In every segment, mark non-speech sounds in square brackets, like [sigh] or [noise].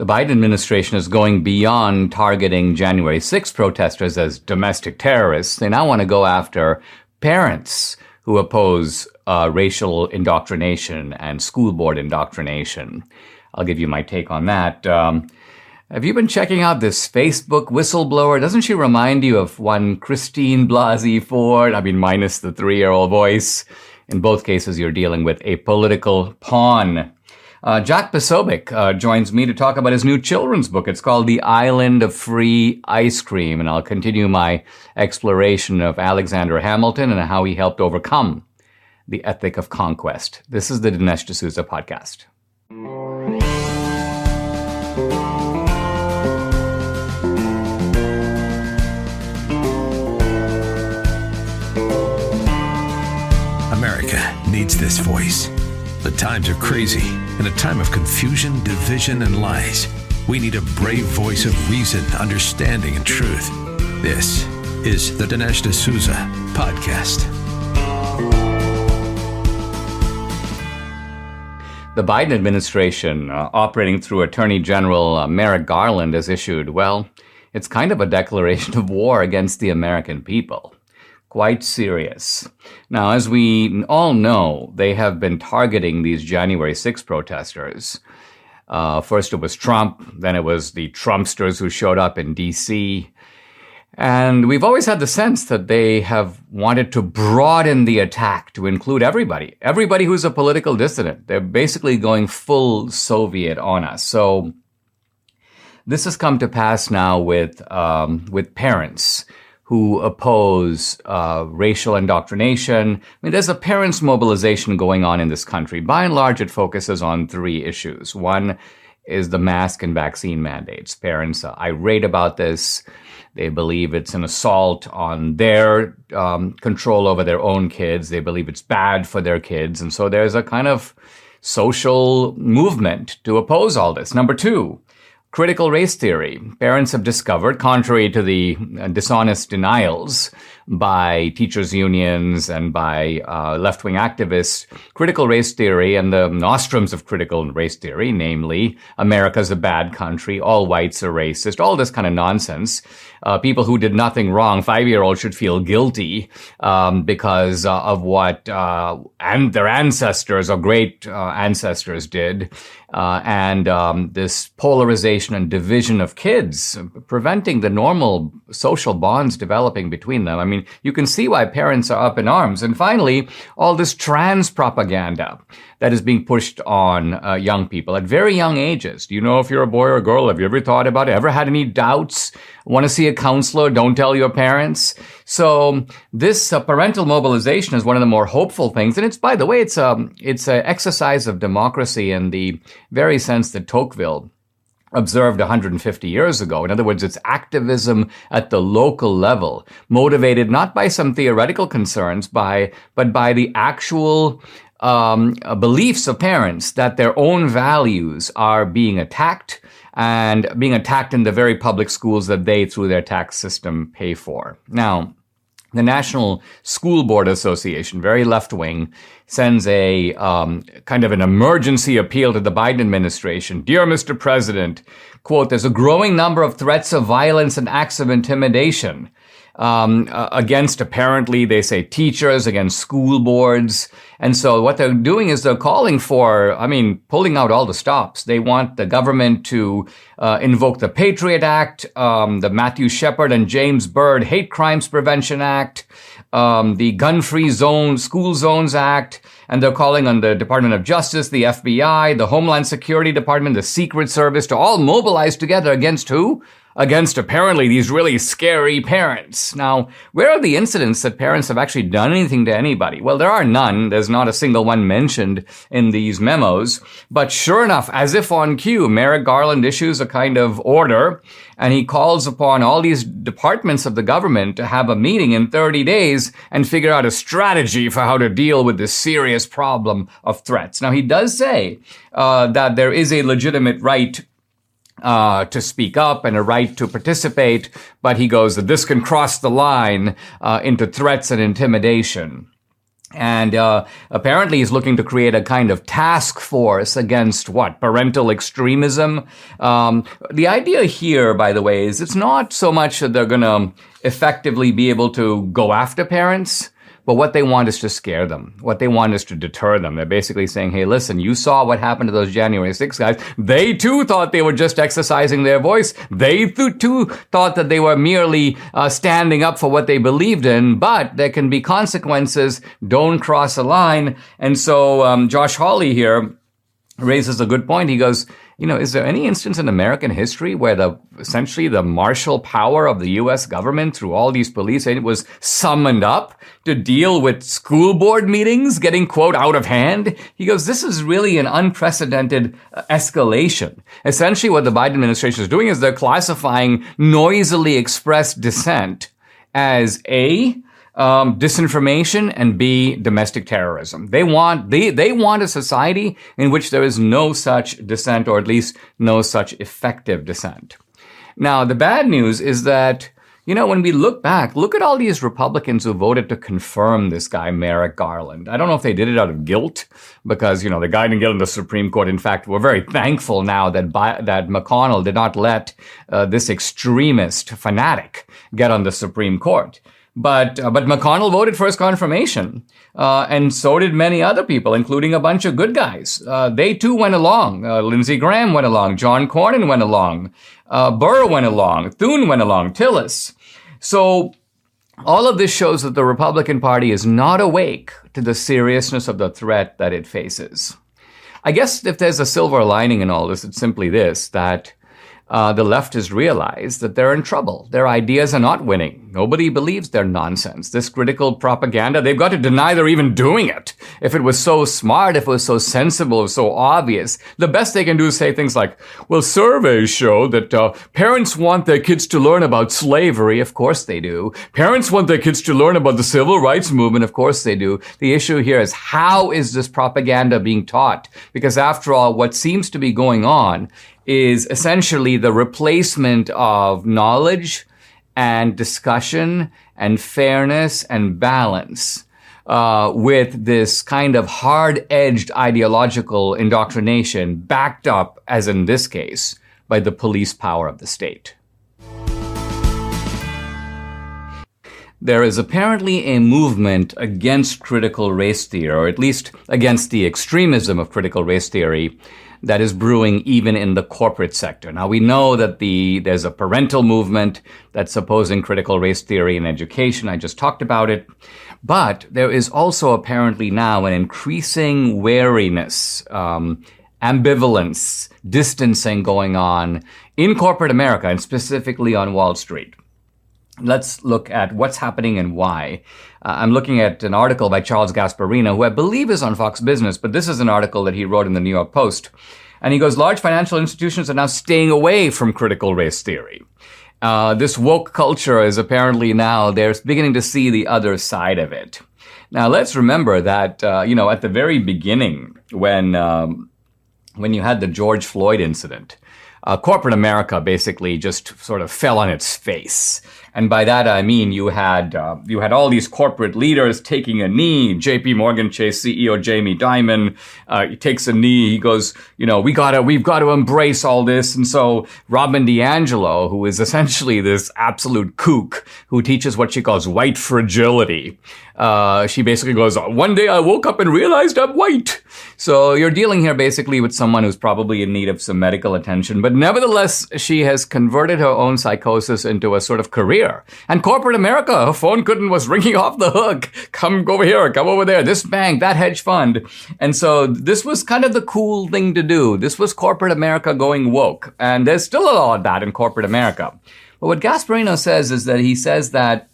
the Biden administration is going beyond targeting January 6 protesters as domestic terrorists. They now want to go after parents who oppose uh, racial indoctrination and school board indoctrination. I'll give you my take on that. Um, have you been checking out this Facebook whistleblower? Doesn't she remind you of one Christine Blasey Ford? I mean, minus the three year old voice. In both cases, you're dealing with a political pawn. Uh, Jack Posobiec uh, joins me to talk about his new children's book. It's called The Island of Free Ice Cream, and I'll continue my exploration of Alexander Hamilton and how he helped overcome the ethic of conquest. This is the Dinesh D'Souza podcast. America needs this voice. The times are crazy. In a time of confusion, division, and lies, we need a brave voice of reason, understanding, and truth. This is the Dinesh D'Souza Podcast. The Biden administration, uh, operating through Attorney General uh, Merrick Garland, has issued, well, it's kind of a declaration of war against the American people quite serious. Now, as we all know, they have been targeting these January 6 protesters. Uh, first it was Trump, then it was the Trumpsters who showed up in DC. And we've always had the sense that they have wanted to broaden the attack to include everybody, everybody who's a political dissident. They're basically going full Soviet on us. So this has come to pass now with um, with parents who oppose uh, racial indoctrination. I mean, there's a parents' mobilization going on in this country. By and large, it focuses on three issues. One is the mask and vaccine mandates. Parents are irate about this. They believe it's an assault on their um, control over their own kids. They believe it's bad for their kids. And so there's a kind of social movement to oppose all this. Number two, Critical race theory. Parents have discovered, contrary to the uh, dishonest denials by teachers' unions and by uh, left wing activists, critical race theory and the nostrums of critical race theory, namely, America's a bad country, all whites are racist, all this kind of nonsense. Uh, people who did nothing wrong, five year olds should feel guilty um, because uh, of what uh, and their ancestors or great uh, ancestors did. Uh, and um, this polarization and division of kids, preventing the normal social bonds developing between them. I mean, you can see why parents are up in arms. And finally, all this trans propaganda that is being pushed on uh, young people at very young ages. Do you know if you're a boy or a girl? Have you ever thought about it? Ever had any doubts? Want to see a counselor? Don't tell your parents. So this uh, parental mobilization is one of the more hopeful things, and it's by the way, it's a um, it's an exercise of democracy in the very sense that Tocqueville observed 150 years ago. In other words, it's activism at the local level, motivated not by some theoretical concerns, by but by the actual um, uh, beliefs of parents that their own values are being attacked and being attacked in the very public schools that they, through their tax system, pay for. Now, the National School Board Association, very left wing, sends a um, kind of an emergency appeal to the Biden administration. Dear Mr. President, quote, there's a growing number of threats of violence and acts of intimidation um, uh, against apparently they say teachers against school boards and so what they're doing is they're calling for i mean pulling out all the stops. They want the government to uh, invoke the patriot act um, the matthew shepard and james byrd hate crimes prevention act um, the gun free zone school zones act and they're calling on the department of justice the fbi the homeland security department the secret service to all mobilize together against who against apparently these really scary parents. Now, where are the incidents that parents have actually done anything to anybody? Well, there are none. There's not a single one mentioned in these memos. But sure enough, as if on cue, Merrick Garland issues a kind of order and he calls upon all these departments of the government to have a meeting in 30 days and figure out a strategy for how to deal with this serious problem of threats. Now, he does say uh, that there is a legitimate right uh, to speak up and a right to participate, but he goes that this can cross the line uh, into threats and intimidation. And uh, apparently, he's looking to create a kind of task force against what? Parental extremism. Um, the idea here, by the way, is it's not so much that they're going to effectively be able to go after parents. But what they want is to scare them. What they want is to deter them. They're basically saying, hey, listen, you saw what happened to those January 6 guys. They too thought they were just exercising their voice. They too thought that they were merely uh, standing up for what they believed in, but there can be consequences. Don't cross a line. And so um, Josh Hawley here raises a good point. He goes, you know, is there any instance in American history where the essentially the martial power of the U.S. government through all these police was summoned up to deal with school board meetings getting quote out of hand? He goes, this is really an unprecedented uh, escalation. Essentially, what the Biden administration is doing is they're classifying noisily expressed dissent as a um, disinformation and B, domestic terrorism. They want they they want a society in which there is no such dissent, or at least no such effective dissent. Now, the bad news is that you know, when we look back, look at all these Republicans who voted to confirm this guy, Merrick Garland. I don't know if they did it out of guilt because, you know, the guy didn't get in the Supreme Court. In fact, we're very thankful now that, that McConnell did not let uh, this extremist fanatic get on the Supreme Court. But uh, but McConnell voted for his confirmation, uh, and so did many other people, including a bunch of good guys. Uh, they too went along. Uh, Lindsey Graham went along. John Cornyn went along. Uh, Burr went along. Thune went along. Tillis. So all of this shows that the Republican Party is not awake to the seriousness of the threat that it faces. I guess if there's a silver lining in all this, it's simply this that uh, the left has realized that they're in trouble. Their ideas are not winning. Nobody believes their nonsense. This critical propaganda, they've got to deny they're even doing it. If it was so smart, if it was so sensible, so obvious, the best they can do is say things like, well, surveys show that uh, parents want their kids to learn about slavery. Of course they do. Parents want their kids to learn about the civil rights movement. Of course they do. The issue here is how is this propaganda being taught? Because after all, what seems to be going on is essentially the replacement of knowledge and discussion and fairness and balance uh, with this kind of hard-edged ideological indoctrination backed up, as in this case, by the police power of the state. There is apparently a movement against critical race theory, or at least against the extremism of critical race theory, that is brewing even in the corporate sector. Now we know that the there's a parental movement that's opposing critical race theory in education. I just talked about it. But there is also apparently now an increasing wariness, um, ambivalence, distancing going on in corporate America and specifically on Wall Street let's look at what's happening and why. Uh, I'm looking at an article by Charles Gasparino, who I believe is on Fox Business, but this is an article that he wrote in the New York Post. And he goes, large financial institutions are now staying away from critical race theory. Uh, this woke culture is apparently now, they're beginning to see the other side of it. Now, let's remember that, uh, you know, at the very beginning, when, um, when you had the George Floyd incident, uh, corporate America basically just sort of fell on its face. And by that I mean you had uh, you had all these corporate leaders taking a knee. J.P. Morgan Chase CEO Jamie Dimon uh, takes a knee. He goes, you know, we gotta we've got to embrace all this. And so Robin DiAngelo, who is essentially this absolute kook who teaches what she calls white fragility, uh, she basically goes, one day I woke up and realized I'm white. So you're dealing here basically with someone who's probably in need of some medical attention, but nevertheless, she has converted her own psychosis into a sort of career. And corporate America, her phone couldn't was ringing off the hook. Come over here, come over there, this bank, that hedge fund. And so this was kind of the cool thing to do. This was corporate America going woke. And there's still a lot of that in corporate America. But what Gasparino says is that he says that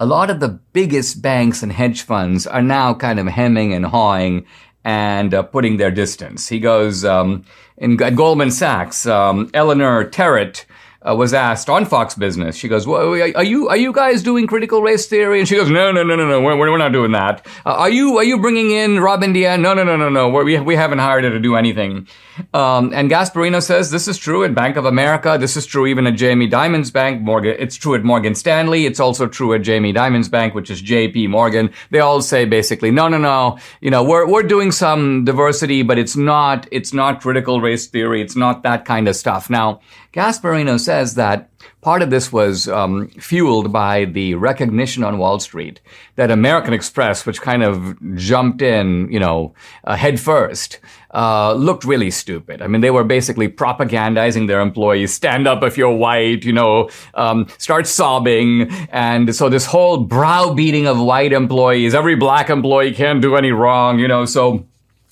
a lot of the biggest banks and hedge funds are now kind of hemming and hawing and uh, putting their distance. He goes, um, in, at Goldman Sachs, um, Eleanor Terrett, uh, was asked on Fox Business. She goes, well, "Are you are you guys doing critical race theory?" And she goes, "No, no, no, no, no. We're, we're not doing that. Uh, are you are you bringing in Robin DeAnne? No, no, no, no, no. We're, we we haven't hired her to do anything." Um, and Gasparino says this is true at Bank of America. This is true even at Jamie Dimon's bank. Morgan. It's true at Morgan Stanley. It's also true at Jamie Dimon's bank, which is J.P. Morgan. They all say basically, no, no, no. You know, we're we're doing some diversity, but it's not it's not critical race theory. It's not that kind of stuff. Now, Gasparino says that part of this was um, fueled by the recognition on Wall Street that American Express, which kind of jumped in, you know, uh, head first, uh, looked really stupid. I mean, they were basically propagandizing their employees. Stand up if you're white, you know, um, start sobbing. And so this whole browbeating of white employees, every black employee can't do any wrong, you know, so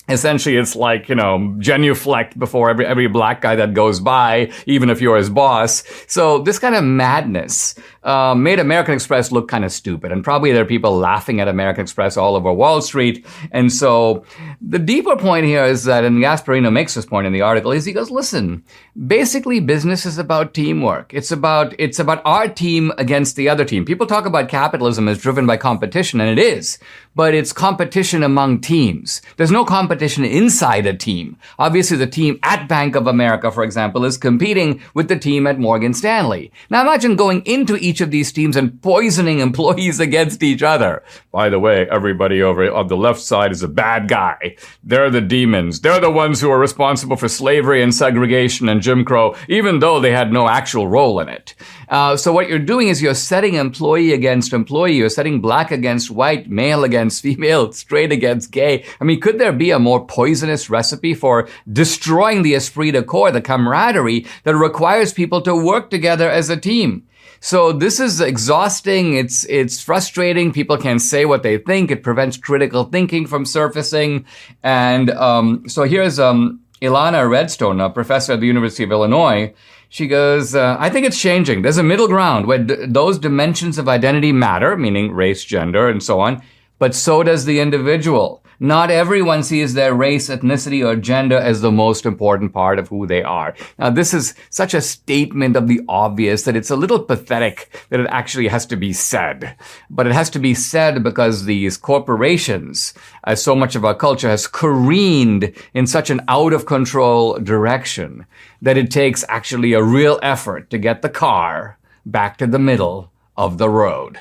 essentially it's like you know genuflect before every every black guy that goes by even if you're his boss. So this kind of madness uh, made american express look kind of stupid. And probably there are people laughing at american express all over wall street. And so the deeper point here is that and gasparino makes this point in the article is he goes listen basically business is about teamwork. It's about it's about our team against the other team. People talk about capitalism as driven by competition and it is but it's competition among teams there's no competition inside a team. Obviously, the team at Bank of America, for example, is competing with the team at Morgan Stanley. Now imagine going into each of these teams and poisoning [laughs] employees against each other. By the way, everybody over on the left side is a bad guy. They're the demons. They're the ones who are responsible for slavery and segregation and Jim Crow, even though they had no actual role in it. Uh, so what you're doing is you're setting employee against employee. You're setting black against white, male against female, straight against gay. I mean, could there be a more poisonous recipe for destroying the esprit de corps, the camaraderie that requires people to work together as a team? So this is exhausting. It's, it's frustrating. People can't say what they think. It prevents critical thinking from surfacing. And, um, so here's, um, Ilana Redstone, a professor at the University of Illinois. She goes, uh, I think it's changing. There's a middle ground where d- those dimensions of identity matter, meaning race, gender, and so on, but so does the individual. Not everyone sees their race, ethnicity, or gender as the most important part of who they are. Now, this is such a statement of the obvious that it's a little pathetic that it actually has to be said. But it has to be said because these corporations, as so much of our culture has careened in such an out of control direction that it takes actually a real effort to get the car back to the middle of the road.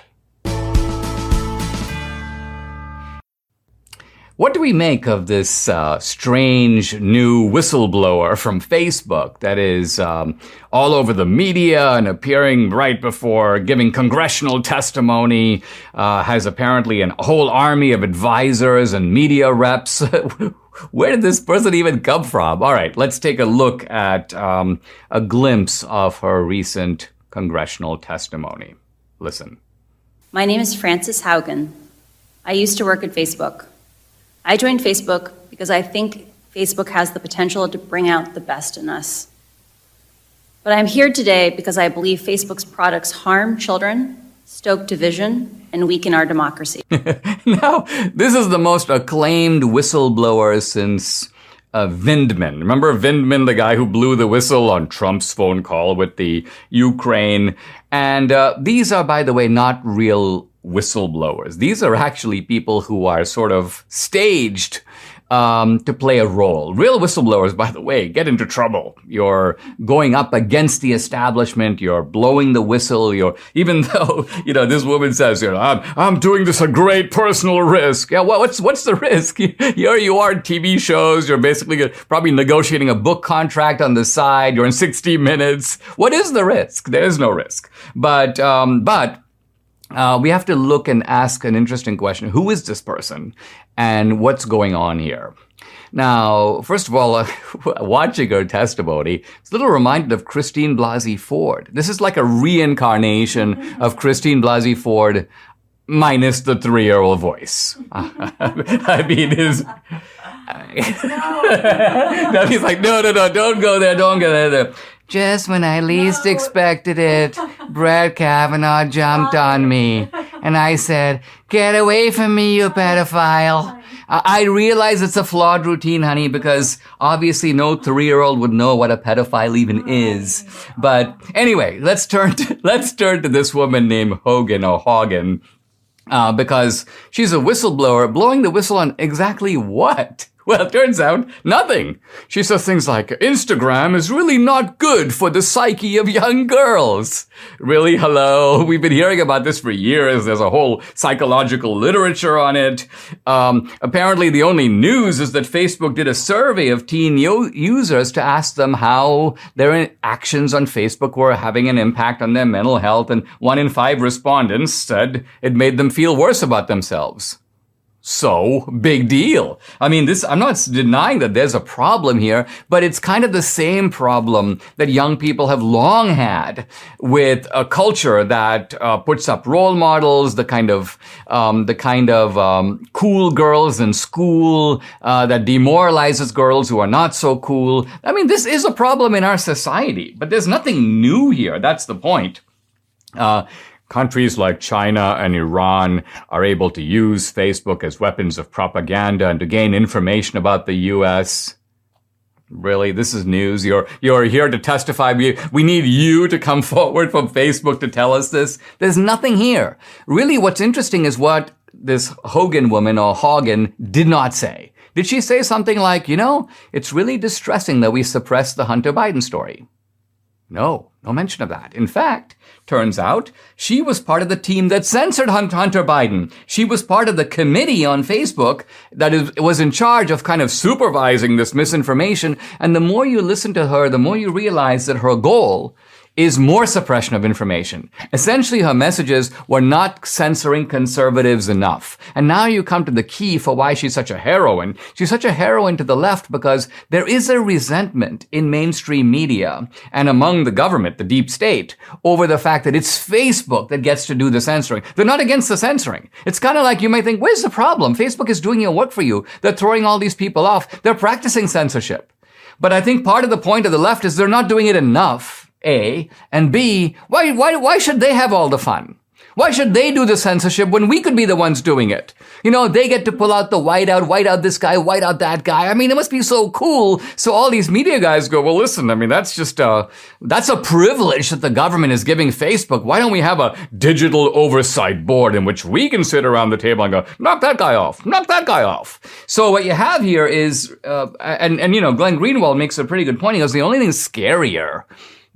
What do we make of this uh, strange new whistleblower from Facebook that is um, all over the media and appearing right before giving congressional testimony? Uh, has apparently a whole army of advisors and media reps. [laughs] Where did this person even come from? All right, let's take a look at um, a glimpse of her recent congressional testimony. Listen. My name is Frances Haugen. I used to work at Facebook. I joined Facebook because I think Facebook has the potential to bring out the best in us. But I'm here today because I believe Facebook's products harm children, stoke division, and weaken our democracy. [laughs] now, this is the most acclaimed whistleblower since uh, Vindman. Remember Vindman, the guy who blew the whistle on Trump's phone call with the Ukraine? And uh, these are, by the way, not real whistleblowers. These are actually people who are sort of staged um, to play a role. Real whistleblowers, by the way, get into trouble. You're going up against the establishment. You're blowing the whistle. You're, even [laughs] though, you know, this woman says, you know, I'm, I'm doing this at great personal risk. Yeah, well, what's, what's the risk? [laughs] Here you are TV shows. You're basically probably negotiating a book contract on the side. You're in 60 minutes. What is the risk? There is no risk. But, um, but, uh, we have to look and ask an interesting question. Who is this person and what's going on here? Now, first of all, [laughs] uh, watching her testimony, it's a little reminded of Christine Blasey Ford. This is like a reincarnation of Christine Blasey Ford minus the three year old voice. [laughs] I mean, his. no. [laughs] no, he's like, no, no, no, don't go there, don't go there. Just when I least no. expected it, Brett Kavanaugh jumped on me and I said, get away from me, you pedophile. I realize it's a flawed routine, honey, because obviously no three-year-old would know what a pedophile even is. But anyway, let's turn to, [laughs] let's turn to this woman named Hogan or Hogan, uh, because she's a whistleblower blowing the whistle on exactly what? Well, it turns out nothing. She says things like, Instagram is really not good for the psyche of young girls. Really? Hello? [laughs] We've been hearing about this for years. There's a whole psychological literature on it. Um, apparently the only news is that Facebook did a survey of teen yo- users to ask them how their actions on Facebook were having an impact on their mental health. And one in five respondents said it made them feel worse about themselves. So, big deal. I mean, this, I'm not denying that there's a problem here, but it's kind of the same problem that young people have long had with a culture that uh, puts up role models, the kind of, um, the kind of um, cool girls in school uh, that demoralizes girls who are not so cool. I mean, this is a problem in our society, but there's nothing new here. That's the point. Uh, Countries like China and Iran are able to use Facebook as weapons of propaganda and to gain information about the U.S. Really, this is news. You're you're here to testify. We we need you to come [laughs] forward from Facebook to tell us this. There's nothing here. Really, what's interesting is what this Hogan woman or Hogan did not say. Did she say something like, you know, it's really distressing that we suppressed the Hunter Biden story? No, no mention of that. In fact, Turns out she was part of the team that censored Hunter Biden. She was part of the committee on Facebook that is, was in charge of kind of supervising this misinformation. And the more you listen to her, the more you realize that her goal is more suppression of information. Essentially, her messages were not censoring conservatives enough. And now you come to the key for why she's such a heroine. She's such a heroine to the left because there is a resentment in mainstream media and among the government, the deep state, over the fact that it's Facebook that gets to do the censoring. They're not against the censoring. It's kind of like you might think, where's the problem? Facebook is doing your work for you. They're throwing all these people off. They're practicing censorship. But I think part of the point of the left is they're not doing it enough a, and B, why, why, why should they have all the fun? Why should they do the censorship when we could be the ones doing it? You know, they get to pull out the white out, white out this guy, white out that guy. I mean, it must be so cool. So all these media guys go, well, listen, I mean, that's just a, that's a privilege that the government is giving Facebook. Why don't we have a digital oversight board in which we can sit around the table and go, knock that guy off, knock that guy off. So what you have here is, uh, and, and, you know, Glenn Greenwald makes a pretty good point. He goes, the only thing scarier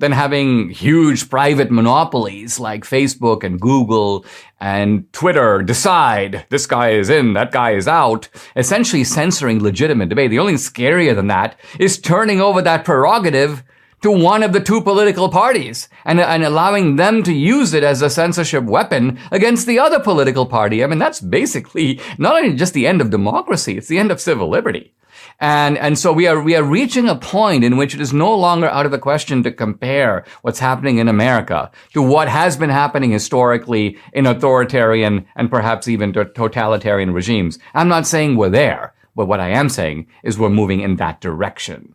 than having huge private monopolies like Facebook and Google and Twitter decide this guy is in, that guy is out, essentially censoring legitimate debate. The only thing scarier than that is turning over that prerogative to one of the two political parties and, and allowing them to use it as a censorship weapon against the other political party. I mean, that's basically not only just the end of democracy, it's the end of civil liberty. And, and so we are, we are reaching a point in which it is no longer out of the question to compare what's happening in America to what has been happening historically in authoritarian and perhaps even totalitarian regimes. I'm not saying we're there, but what I am saying is we're moving in that direction.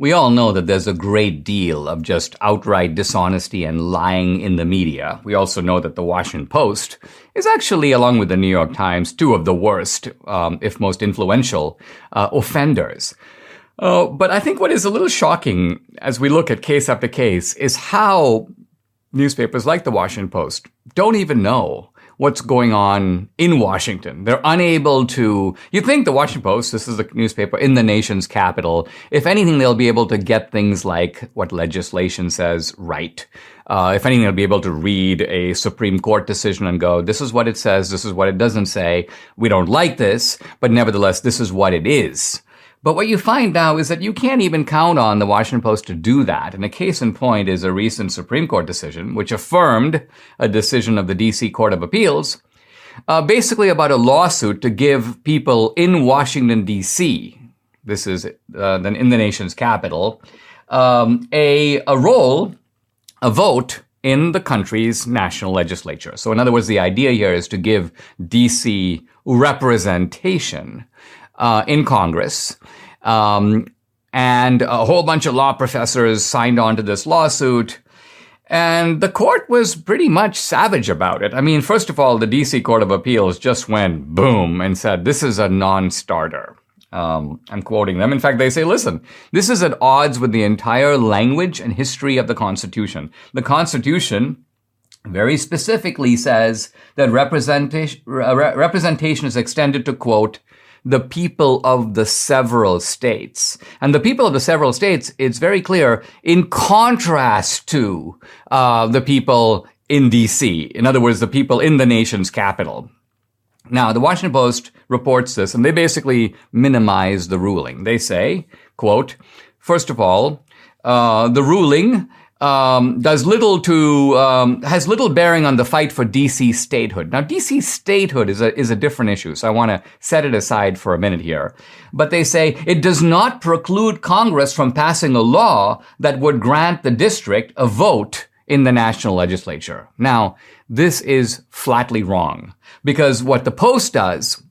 We all know that there's a great deal of just outright dishonesty and lying in the media. We also know that the Washington Post is actually, along with the New York Times, two of the worst, um, if most influential, uh, offenders. Uh, but I think what is a little shocking as we look at case after case is how newspapers like the Washington Post don't even know what's going on in Washington. They're unable to, you think the Washington Post, this is a newspaper in the nation's capital. If anything, they'll be able to get things like what legislation says right. Uh, if anything, they'll be able to read a Supreme Court decision and go, this is what it says, this is what it doesn't say. We don't like this, but nevertheless, this is what it is. But what you find now is that you can't even count on the Washington Post to do that. And a case in point is a recent Supreme Court decision, which affirmed a decision of the DC Court of Appeals, uh, basically about a lawsuit to give people in Washington, DC, this is uh, in the nation's capital, um, a, a role, a vote in the country's national legislature. So, in other words, the idea here is to give DC representation uh, in Congress. Um, and a whole bunch of law professors signed on to this lawsuit. And the court was pretty much savage about it. I mean, first of all, the DC Court of Appeals just went boom and said, this is a non starter. Um, I'm quoting them. In fact, they say, listen, this is at odds with the entire language and history of the Constitution. The Constitution very specifically says that representation, representation is extended to, quote, the people of the several states. And the people of the several states, it's very clear, in contrast to uh, the people in DC. In other words, the people in the nation's capital. Now, the Washington Post reports this, and they basically minimize the ruling. They say, quote, first of all, uh, the ruling um, does little to um, has little bearing on the fight for DC statehood. Now, DC statehood is a is a different issue, so I want to set it aside for a minute here. But they say it does not preclude Congress from passing a law that would grant the district a vote in the national legislature. Now, this is flatly wrong because what the Post does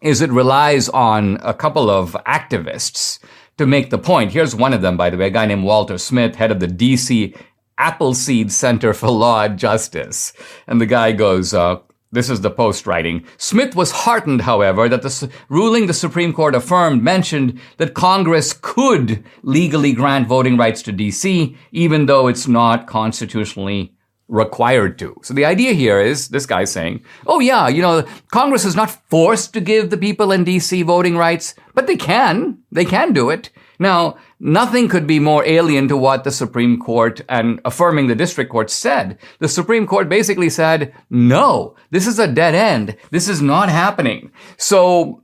is it relies on a couple of activists to make the point. Here's one of them, by the way, a guy named Walter Smith, head of the DC Appleseed Center for Law and Justice. And the guy goes, uh, this is the post writing. Smith was heartened, however, that the ruling the Supreme Court affirmed mentioned that Congress could legally grant voting rights to DC, even though it's not constitutionally required to. So the idea here is this guy saying, oh yeah, you know, Congress is not forced to give the people in DC voting rights, but they can. They can do it. Now, nothing could be more alien to what the Supreme Court and affirming the district court said. The Supreme Court basically said, no, this is a dead end. This is not happening. So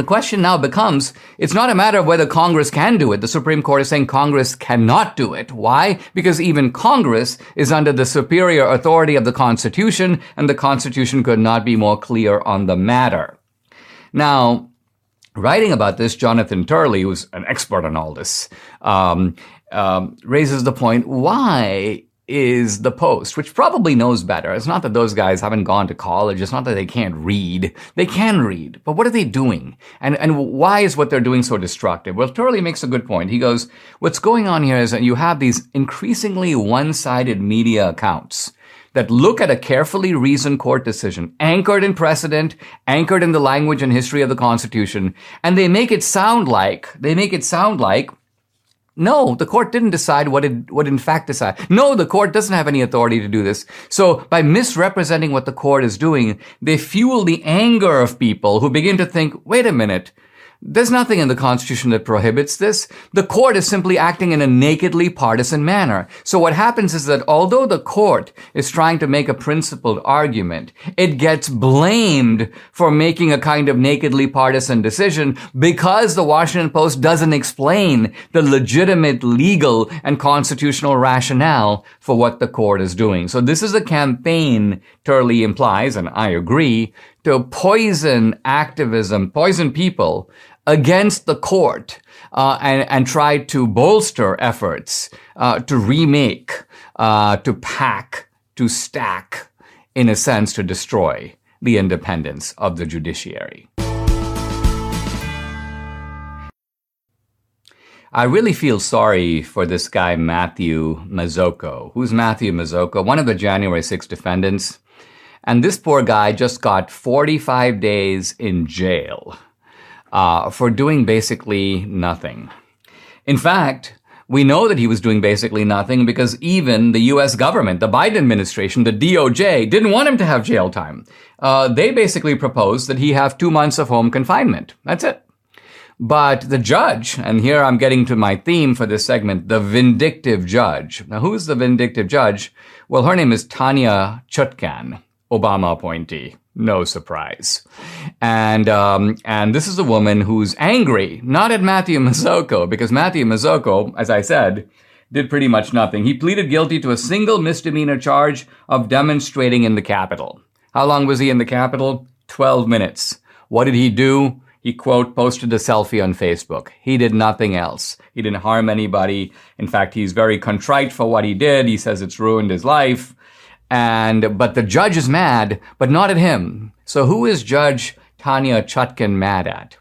the question now becomes, it's not a matter of whether Congress can do it. The Supreme Court is saying Congress cannot do it. Why? Because even Congress is under the superior authority of the Constitution, and the Constitution could not be more clear on the matter. Now, writing about this, Jonathan Turley, who's an expert on all this, um, um, raises the point, why is the Post, which probably knows better. It's not that those guys haven't gone to college. It's not that they can't read. They can read, but what are they doing? And, and why is what they're doing so destructive? Well, Turley makes a good point. He goes, what's going on here is that you have these increasingly one-sided media accounts that look at a carefully reasoned court decision, anchored in precedent, anchored in the language and history of the Constitution, and they make it sound like, they make it sound like no, the court didn't decide what it would in fact decide. No, the court doesn't have any authority to do this. So by misrepresenting what the court is doing, they fuel the anger of people who begin to think, wait a minute, there's nothing in the Constitution that prohibits this. The court is simply acting in a nakedly partisan manner. So what happens is that although the court is trying to make a principled argument, it gets blamed for making a kind of nakedly partisan decision because the Washington Post doesn't explain the legitimate legal and constitutional rationale for what the court is doing. So this is a campaign, Turley implies, and I agree, to poison activism, poison people against the court uh, and, and try to bolster efforts uh, to remake, uh, to pack, to stack, in a sense, to destroy the independence of the judiciary. I really feel sorry for this guy, Matthew Mazzocco. Who's Matthew Mazzocco? One of the January 6 defendants. And this poor guy just got 45 days in jail uh, for doing basically nothing. In fact, we know that he was doing basically nothing because even the U.S. government, the Biden administration, the DOJ, didn't want him to have jail time. Uh, they basically proposed that he have two months of home confinement. That's it. But the judge, and here I'm getting to my theme for this segment, the vindictive judge. Now, who's the vindictive judge? Well, her name is Tanya Chutkan, Obama appointee. No surprise. And, um, and this is a woman who's angry, not at Matthew Mazzocco, because Matthew Mazzocco, as I said, did pretty much nothing. He pleaded guilty to a single misdemeanor charge of demonstrating in the Capitol. How long was he in the Capitol? 12 minutes. What did he do? He, quote, posted a selfie on Facebook. He did nothing else. He didn't harm anybody. In fact, he's very contrite for what he did. He says it's ruined his life. And, but the judge is mad, but not at him. So who is Judge Tanya Chutkan mad at?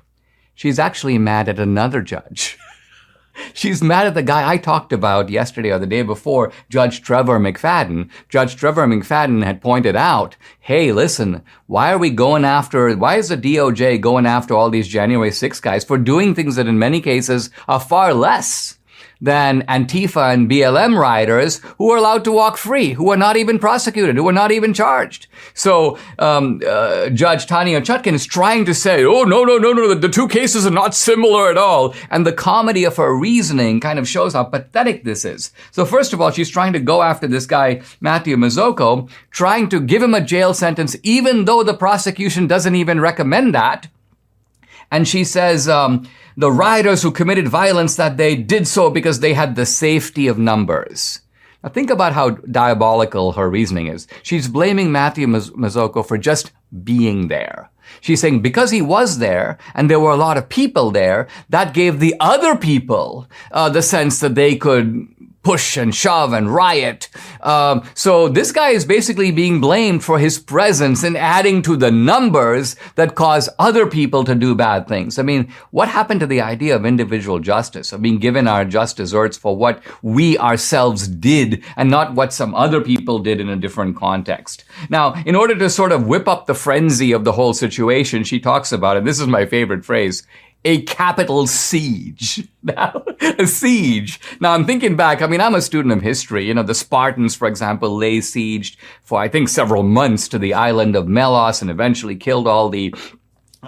She's actually mad at another judge. [laughs] She's mad at the guy I talked about yesterday or the day before, Judge Trevor McFadden. Judge Trevor McFadden had pointed out, hey, listen, why are we going after, why is the DOJ going after all these January 6 guys for doing things that in many cases are far less than Antifa and BLM rioters who are allowed to walk free, who are not even prosecuted, who are not even charged. So um, uh, Judge Tanya Chutkan is trying to say, oh, no, no, no, no, the, the two cases are not similar at all. And the comedy of her reasoning kind of shows how pathetic this is. So first of all, she's trying to go after this guy, Matthew Mazzocco, trying to give him a jail sentence, even though the prosecution doesn't even recommend that. And she says, um, the rioters who committed violence that day did so because they had the safety of numbers. Now think about how diabolical her reasoning is. She's blaming Matthew Mazzocco for just being there. She's saying because he was there and there were a lot of people there, that gave the other people uh, the sense that they could push and shove and riot. Um, so this guy is basically being blamed for his presence and adding to the numbers that cause other people to do bad things. I mean, what happened to the idea of individual justice, of being given our just desserts for what we ourselves did and not what some other people did in a different context? Now, in order to sort of whip up the frenzy of the whole situation, she talks about, and this is my favorite phrase, a Capitol siege. [laughs] Now, a siege. Now, I'm thinking back. I mean, I'm a student of history. You know, the Spartans, for example, lay siege for, I think, several months to the island of Melos and eventually killed all the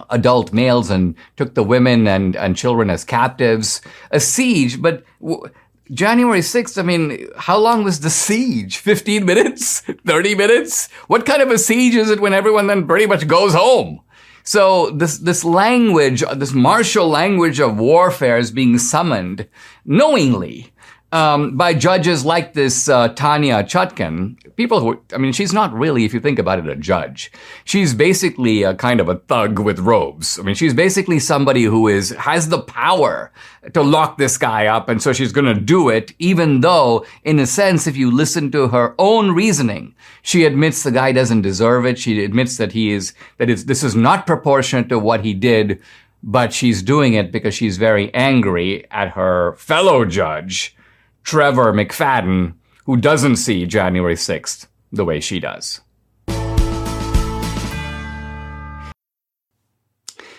adult males and took the women and, and children as captives. A siege, but w- January 6th, I mean, how long was the siege? 15 minutes? [laughs] 30 minutes? What kind of a siege is it when everyone then pretty much goes home? So this, this language, this martial language of warfare is being summoned knowingly um, by judges like this uh, Tanya Chutkan. people who, I mean, she's not really, if you think about it, a judge. She's basically a kind of a thug with robes. I mean, she's basically somebody who is has the power to lock this guy up, and so she's going to do it, even though, in a sense, if you listen to her own reasoning, she admits the guy doesn't deserve it. She admits that he is that is this is not proportionate to what he did. But she's doing it because she's very angry at her fellow judge Trevor McFadden, who doesn't see January 6th the way she does.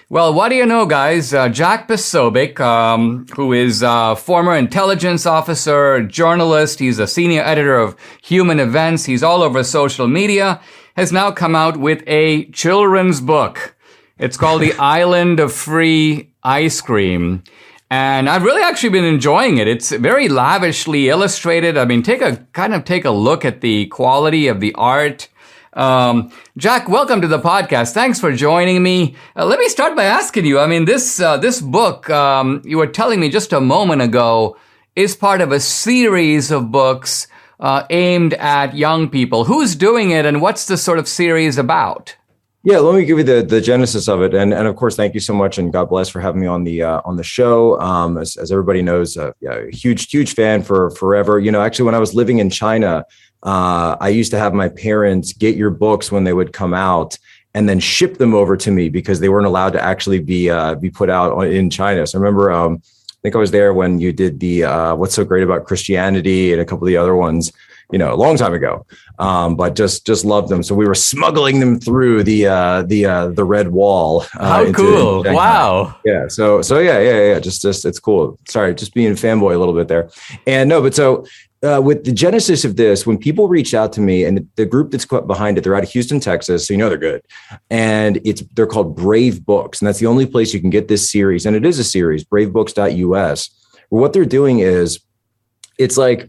Well, what do you know, guys? Uh, Jack Posobiec, um, who is a former intelligence officer, journalist, he's a senior editor of Human Events, he's all over social media, has now come out with a children's book. It's called The [laughs] Island of Free Ice Cream. And I've really actually been enjoying it. It's very lavishly illustrated. I mean, take a kind of take a look at the quality of the art. Um, Jack, welcome to the podcast. Thanks for joining me. Uh, let me start by asking you. I mean, this uh, this book um, you were telling me just a moment ago is part of a series of books uh, aimed at young people. Who's doing it, and what's the sort of series about? Yeah, let me give you the the genesis of it, and and of course, thank you so much, and God bless for having me on the uh, on the show. Um, as, as everybody knows, uh, yeah, huge huge fan for forever. You know, actually, when I was living in China, uh, I used to have my parents get your books when they would come out, and then ship them over to me because they weren't allowed to actually be uh, be put out in China. So I remember, um, I think I was there when you did the uh, "What's So Great About Christianity" and a couple of the other ones you know, a long time ago. Um, but just just loved them. So we were smuggling them through the uh, the uh, the red wall. Uh, How into, cool! Into wow. Yeah. So so yeah yeah yeah. Just just it's cool. Sorry, just being fanboy a little bit there. And no, but so. Uh, with the genesis of this, when people reach out to me and the group that's behind it, they're out of Houston, Texas, so you know they're good, and it's they're called Brave Books, and that's the only place you can get this series, and it is a series, BraveBooks.us. What they're doing is, it's like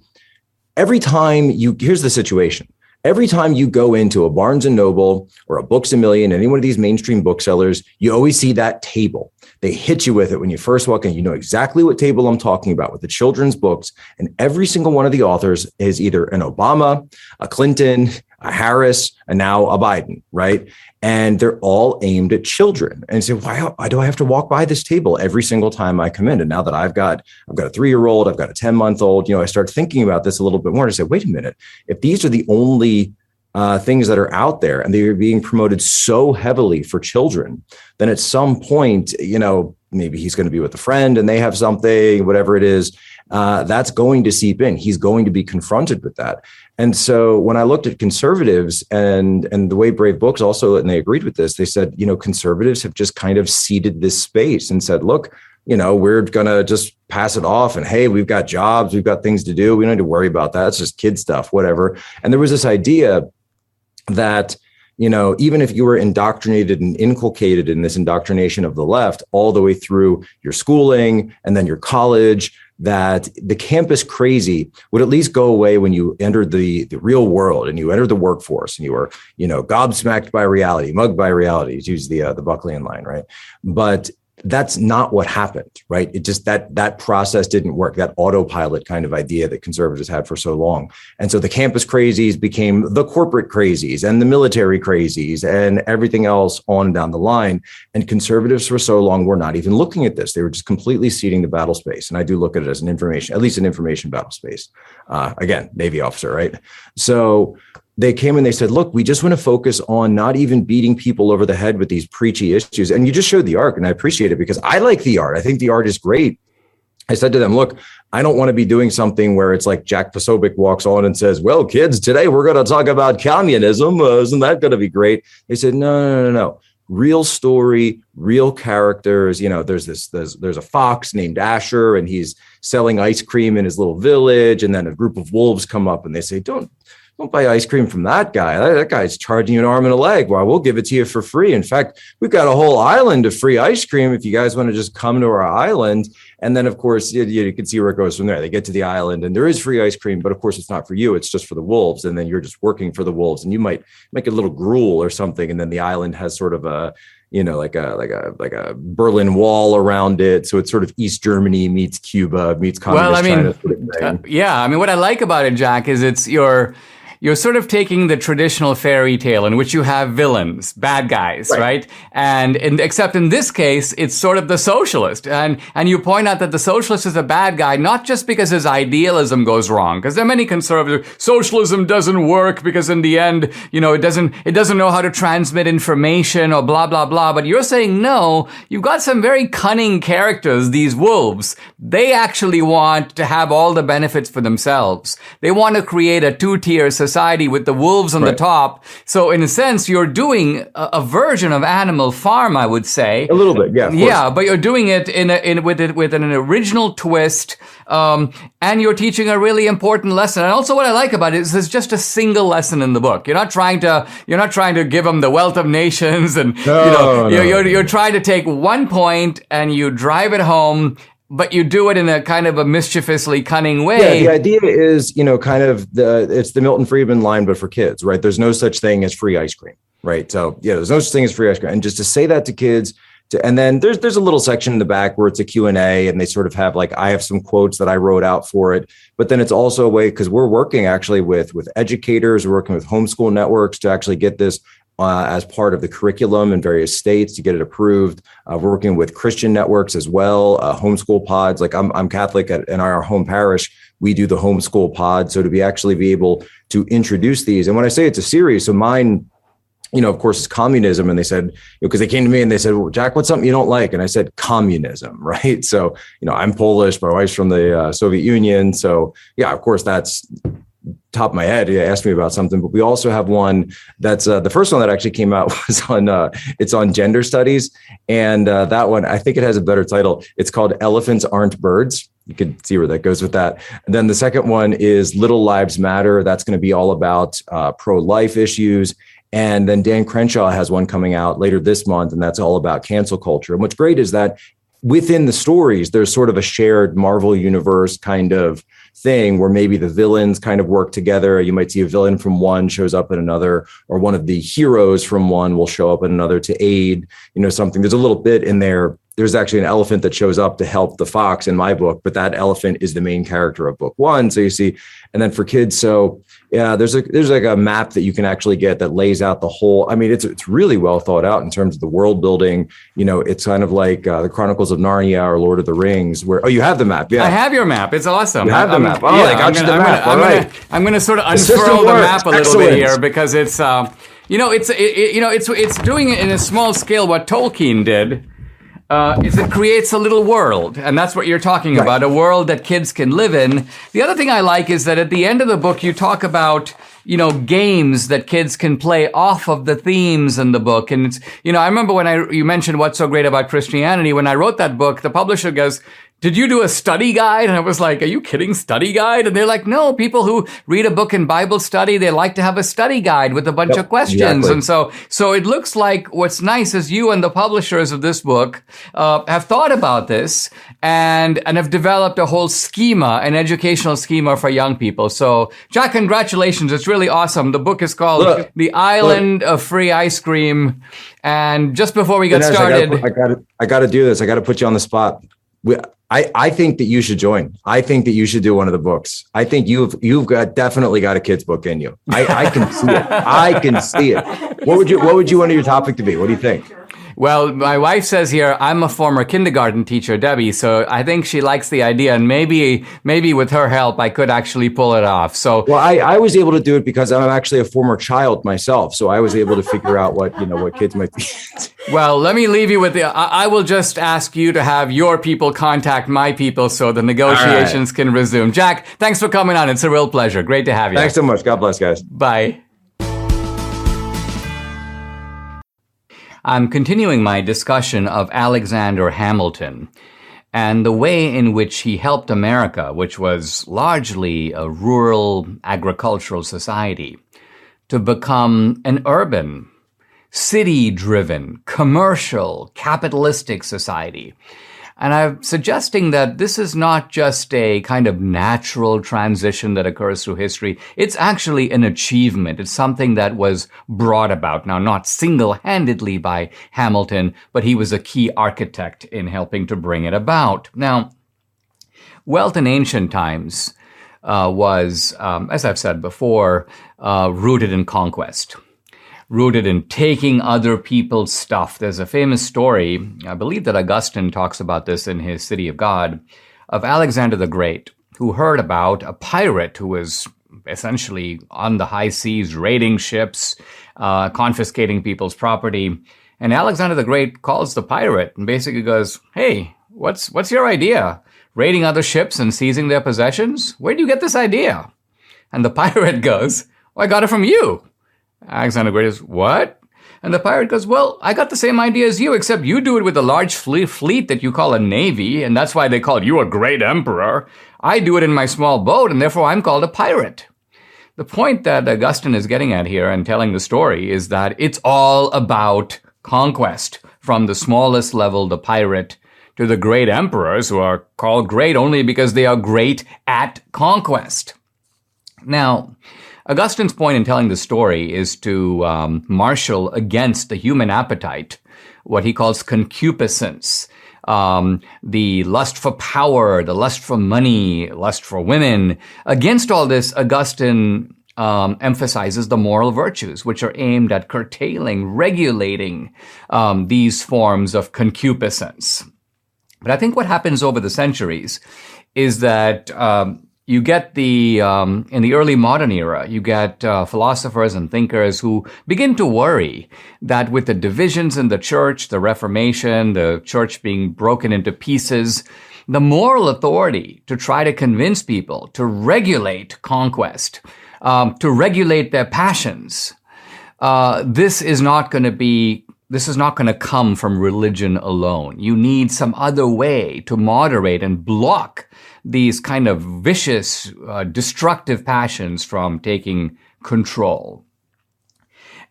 every time you here's the situation. Every time you go into a barnes and noble or a books a million any one of these mainstream booksellers you always see that table. They hit you with it when you first walk in. You know exactly what table i'm talking about with the children's books. And every single one of the authors is either an obama a clinton a harris and now a biden right and they're all aimed at children. And say, why, why do I have to walk by this table every single time I come in? And now that I've got I've got a three year old, I've got a ten month old, you know, I start thinking about this a little bit more. And I say, wait a minute, if these are the only uh, things that are out there and they're being promoted so heavily for children, then at some point, you know, maybe he's going to be with a friend and they have something, whatever it is. uh, that's going to seep in. He's going to be confronted with that. And so when I looked at conservatives and and the way Brave Books also, and they agreed with this, they said, you know, conservatives have just kind of ceded this space and said, look, you know, we're gonna just pass it off and hey, we've got jobs, we've got things to do. We don't need to worry about that. It's just kid stuff, whatever. And there was this idea that you know, even if you were indoctrinated and inculcated in this indoctrination of the left all the way through your schooling and then your college, that the campus crazy would at least go away when you entered the, the real world and you entered the workforce and you were, you know, gobsmacked by reality, mugged by reality, to use the uh, the Buckleyan line, right? But that's not what happened right? It just that that process didn't work that autopilot kind of idea that conservatives had for so long. And so the campus crazies became the corporate crazies and the military crazies and everything else on down the line. And conservatives for so long were not even looking at this. They were just completely ceding the battle space. And i do look at it as an information at least an information battle space. Uh, again navy officer right? So they came and they said, look, we just want to focus on not even beating people over the head with these preachy issues. And you just showed the art, and I appreciate it because I like the art. I think the art is great. I said to them, look, I don't want to be doing something where it's like Jack Posobiec walks on and says, well, kids, today we're going to talk about communism. Uh, isn't that going to be great? They said, no, no, no, no. Real story, real characters. You know, there's this, there's, there's a fox named Asher and he's selling ice cream in his little village. And then a group of wolves come up and they say, don't, don't buy ice cream from that guy. That, that, guy's charging you an arm and a leg. Well, we'll give it to you for free. In fact, we've got a whole island of free ice cream if you guys want to just come to our island. And then, of course, you, you can see where it goes from there. They get to the island and there is free ice cream, but of course, it's not for you. It's just for the wolves. And then you're just working for the wolves and you might make a little gruel or something. And then the island has sort of a, you know, like a like a like a Berlin Wall around it. So it's sort of East Germany meets Cuba meets communist well, I mean, China. Sort of uh, yeah, I mean, what I like about it, Jack, is it's your you're sort of taking the traditional fairy tale in which you have villains, bad guys, right? right? And in, except in this case, it's sort of the socialist. And, and you point out that the socialist is a bad guy, not just because his idealism goes wrong, because there are many conservatives, socialism doesn't work because in the end, you know, it doesn't, it doesn't know how to transmit information or blah, blah, blah. But you're saying, no, you've got some very cunning characters, these wolves. They actually want to have all the benefits for themselves. They want to create a two-tier society society with the wolves on right. the top. So in a sense, you're doing a, a, version of Animal Farm, I would say. A little bit, yeah. Yeah, but you're doing it in, a, in with it with an original twist, um, and you're teaching a really important lesson. And also, what I like about it is there's just a single lesson in the book. You're not trying to you're not trying to give them the wealth of nations, and no, you know no. you're, you're you're trying to take one point and you drive it home but you do it in a kind of a mischievously cunning way. Yeah, the idea is, you know, kind of the it's the Milton Friedman line, but for kids, right? There's no such thing as free ice cream, right? So yeah, there's no such thing as free ice cream, and just to say that to kids. To, and then there's there's a little section in the back where it's a Q&A and they sort of have like I have some quotes that I wrote out for it but then it's also a way because we're working actually with with educators we're working with homeschool networks to actually get this uh, as part of the curriculum in various states to get it approved. Uh, we're working with Christian networks as well, uh, homeschool pods. Like I'm, I'm Catholic at, in our home parish, we do the homeschool pod. So to be actually be able to introduce these, and when I say it's a series, so mine, you know, of course, is communism. And they said, because you know, they came to me and they said, well, Jack, what's something you don't like? And I said, communism, [laughs] right? So, you know, I'm Polish, my wife's from the uh, Soviet Union. So, yeah, of course, that's top of my head he asked me about something but we also have one that's uh, the first one that actually came out [laughs] was on uh, it's on gender studies and uh, that one i think it has a better title. It's called elephants aren't birds. You can see where that goes with that. And then the second one is little lives matter. That's going to be all about uh, pro-life issues. And then dan crenshaw has one coming out later this month and that's all about cancel culture. And what's great is that within the stories there's sort of a shared marvel universe kind of thing where maybe the villains kind of work together. You might see a villain from one shows up in another, or one of the heroes from one will show up in another to aid, you know, something. There's a little bit in there. There's actually an elephant that shows up to help the fox in my book, but that elephant is the main character of book one. So you see, and then for kids, so yeah, there's a there's like a map that you can actually get that lays out the whole. I mean, it's it's really well thought out in terms of the world building. You know, it's kind of like uh, the Chronicles of Narnia or Lord of the Rings. Where oh, you have the map. Yeah, I have your map. It's awesome. You have I'm, the map. Oh, yeah, I got I'm gonna, the map. I'm, gonna, I'm gonna sort of unfurl the, the map a little Excellent. bit here because it's uh, you know it's it, you know it's it's doing it in a small scale what Tolkien did uh, is it creates a little world, and that's what you're talking right. about—a world that kids can live in. The other thing I like is that at the end of the book, you talk about you know games that kids can play off of the themes in the book, and it's you know I remember when I you mentioned what's so great about Christianity. When I wrote that book, the publisher goes, did you do a study guide? And I was like, are you kidding? Study guide? And they're like, no, people who read a book in Bible study, they like to have a study guide with a bunch yep, of questions. Exactly. And so, so it looks like what's nice is you and the publishers of this book, uh, have thought about this and, and have developed a whole schema, an educational schema for young people. So Jack, congratulations. It's really awesome. The book is called look, The Island look. of Free Ice Cream. And just before we get started, I got I got to do this. I got to put you on the spot. We, I, I think that you should join. I think that you should do one of the books. I think you've you've got definitely got a kid's book in you. I, I can see it. I can see it. What would you what would you want your topic to be? What do you think? Well, my wife says here I'm a former kindergarten teacher, Debbie, so I think she likes the idea, and maybe maybe with her help, I could actually pull it off. So, well, I, I was able to do it because I'm actually a former child myself, so I was able to figure out what you know what kids might be. [laughs] well, let me leave you with the. I, I, will just ask you to have your people contact my people so the negotiations right. can resume. Jack, thanks for coming on. It's a real pleasure. Great to have you. Thanks so much. God bless, guys. Bye. I'm continuing my discussion of Alexander Hamilton and the way in which he helped America, which was largely a rural agricultural society, to become an urban, city driven, commercial, capitalistic society and I'm suggesting that this is not just a kind of natural transition that occurs through history. It's actually an achievement. It's something that was brought about. Now, not single-handedly by Hamilton, but he was a key architect in helping to bring it about. Now, wealth in ancient times uh, was, um, as I've said before, uh, rooted in conquest rooted in taking other people's stuff. There's a famous story, I believe that Augustine talks about this in his City of God, of Alexander the Great, who heard about a pirate who was essentially on the high seas raiding ships, uh, confiscating people's property. And Alexander the Great calls the pirate and basically goes, Hey, what's, what's your idea? Raiding other ships and seizing their possessions? Where do you get this idea? And the [laughs] pirate goes, well, I got it from you. Alexander Great is, what? And the pirate goes, well, I got the same idea as you, except you do it with a large fleet that you call a navy, and that's why they call you a great emperor. I do it in my small boat, and therefore I'm called a pirate. The point that Augustine is getting at here and telling the story is that it's all about conquest, from the smallest level, the pirate, to the great emperors who are called great only because they are great at conquest. Now, Augustine's point in telling the story is to um, marshal against the human appetite what he calls concupiscence. Um, the lust for power, the lust for money, lust for women. Against all this, Augustine um, emphasizes the moral virtues, which are aimed at curtailing, regulating um, these forms of concupiscence. But I think what happens over the centuries is that um, you get the um, in the early modern era you get uh, philosophers and thinkers who begin to worry that with the divisions in the church the reformation the church being broken into pieces the moral authority to try to convince people to regulate conquest um, to regulate their passions uh, this is not going to be this is not going to come from religion alone. You need some other way to moderate and block these kind of vicious, uh, destructive passions from taking control.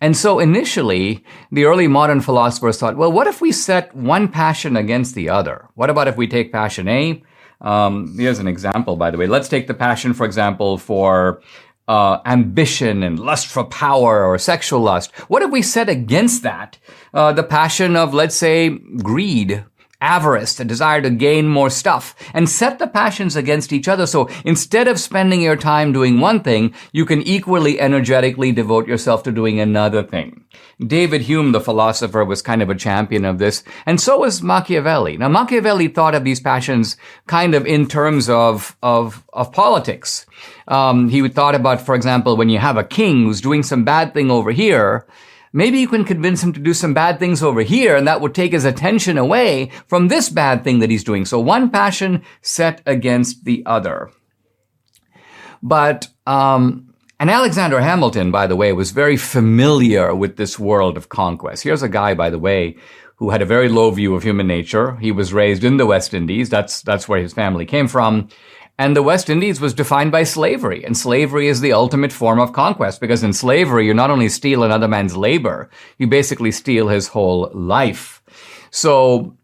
And so initially, the early modern philosophers thought, well, what if we set one passion against the other? What about if we take passion A? Um, here's an example, by the way. Let's take the passion, for example, for uh, ambition and lust for power or sexual lust. What if we set against that uh, the passion of, let's say, greed avarice, the desire to gain more stuff, and set the passions against each other. So instead of spending your time doing one thing, you can equally energetically devote yourself to doing another thing. David Hume, the philosopher, was kind of a champion of this, and so was Machiavelli. Now, Machiavelli thought of these passions kind of in terms of, of, of politics. Um, he would thought about, for example, when you have a king who's doing some bad thing over here, maybe you can convince him to do some bad things over here and that would take his attention away from this bad thing that he's doing. So one passion set against the other. But, um, and Alexander Hamilton, by the way, was very familiar with this world of conquest. Here's a guy, by the way, who had a very low view of human nature. He was raised in the West Indies. That's, that's where his family came from. And the West Indies was defined by slavery. And slavery is the ultimate form of conquest because in slavery, you not only steal another man's labor, you basically steal his whole life. So,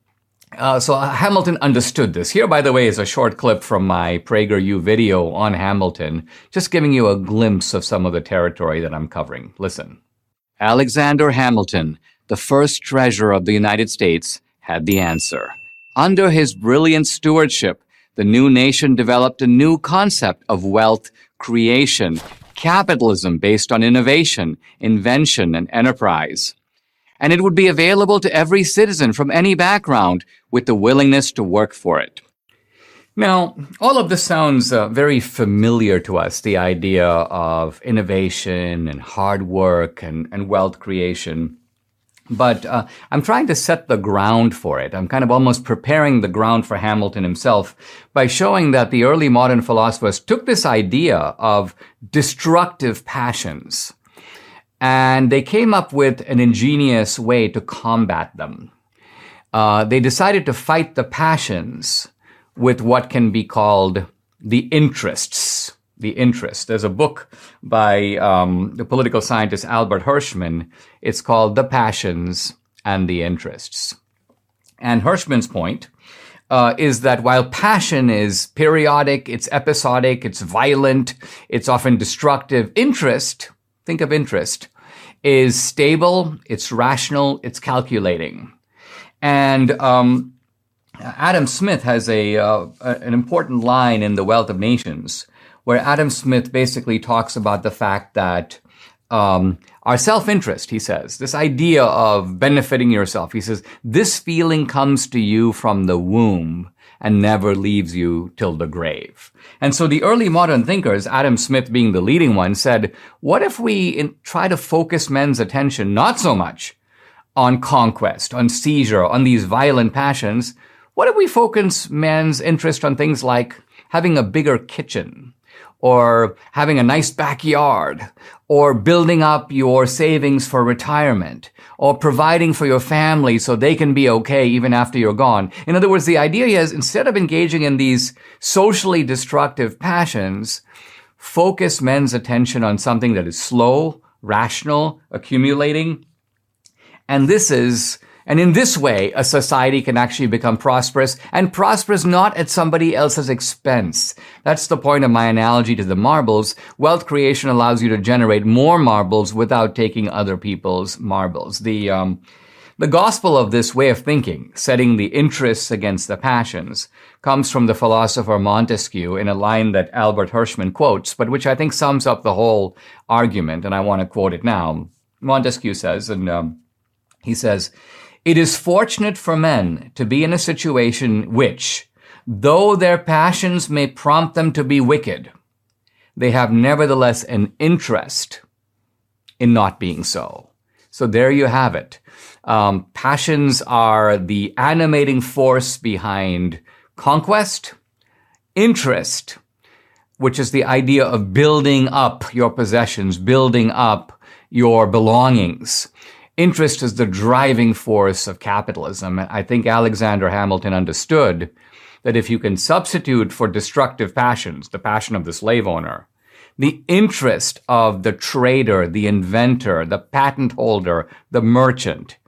uh, so Hamilton understood this. Here, by the way, is a short clip from my PragerU video on Hamilton, just giving you a glimpse of some of the territory that I'm covering. Listen. Alexander Hamilton, the first treasurer of the United States, had the answer. Under his brilliant stewardship, the new nation developed a new concept of wealth creation, capitalism based on innovation, invention, and enterprise. And it would be available to every citizen from any background with the willingness to work for it. Now, all of this sounds uh, very familiar to us, the idea of innovation and hard work and, and wealth creation. But uh, I'm trying to set the ground for it. I'm kind of almost preparing the ground for Hamilton himself by showing that the early modern philosophers took this idea of destructive passions and they came up with an ingenious way to combat them. Uh, they decided to fight the passions with what can be called the interests the interest. There's a book by um, the political scientist Albert Hirschman. It's called The Passions and the Interests. And Hirschman's point uh, is that while passion is periodic, it's episodic, it's violent, it's often destructive, interest, think of interest, is stable, it's rational, it's calculating. And um, Adam Smith has a uh, an important line in The Wealth of Nations where Adam Smith basically talks about the fact that um, our self interest, he says, this idea of benefiting yourself, he says, this feeling comes to you from the womb and never leaves you till the grave. And so the early modern thinkers, Adam Smith being the leading one, said, what if we in, try to focus men's attention not so much on conquest, on seizure, on these violent passions? What if we focus men's interest on things like having a bigger kitchen, or having a nice backyard, or building up your savings for retirement, or providing for your family so they can be okay even after you're gone. In other words, the idea is instead of engaging in these socially destructive passions, focus men's attention on something that is slow, rational, accumulating. And this is and in this way, a society can actually become prosperous and prosperous not at somebody else's expense. That's the point of my analogy to the marbles. Wealth creation allows you to generate more marbles without taking other people's marbles. The, um, the gospel of this way of thinking, setting the interests against the passions, comes from the philosopher Montesquieu in a line that Albert Hirschman quotes, but which I think sums up the whole argument, and I want to quote it now. Montesquieu says, and um, he says, it is fortunate for men to be in a situation which, though their passions may prompt them to be wicked, they have nevertheless an interest in not being so. So there you have it. Um, passions are the animating force behind conquest, interest, which is the idea of building up your possessions, building up your belongings interest is the driving force of capitalism. I think Alexander Hamilton understood that if you can substitute for destructive passions, the passion of the slave owner, the interest of the trader, the inventor, the patent holder, the merchant,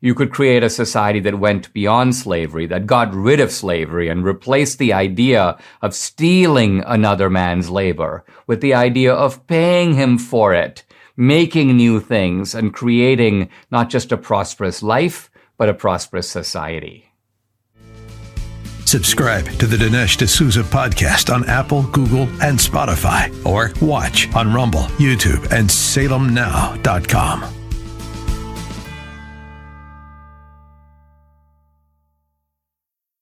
you could create a society that went beyond slavery, that got rid of slavery and replaced the idea of stealing another man's labor with the idea of paying him for it making new things and creating not just a prosperous life, but a prosperous society. Subscribe to the Dinesh D'Souza podcast on Apple, Google, and Spotify, or watch on Rumble, YouTube, and salemnow.com.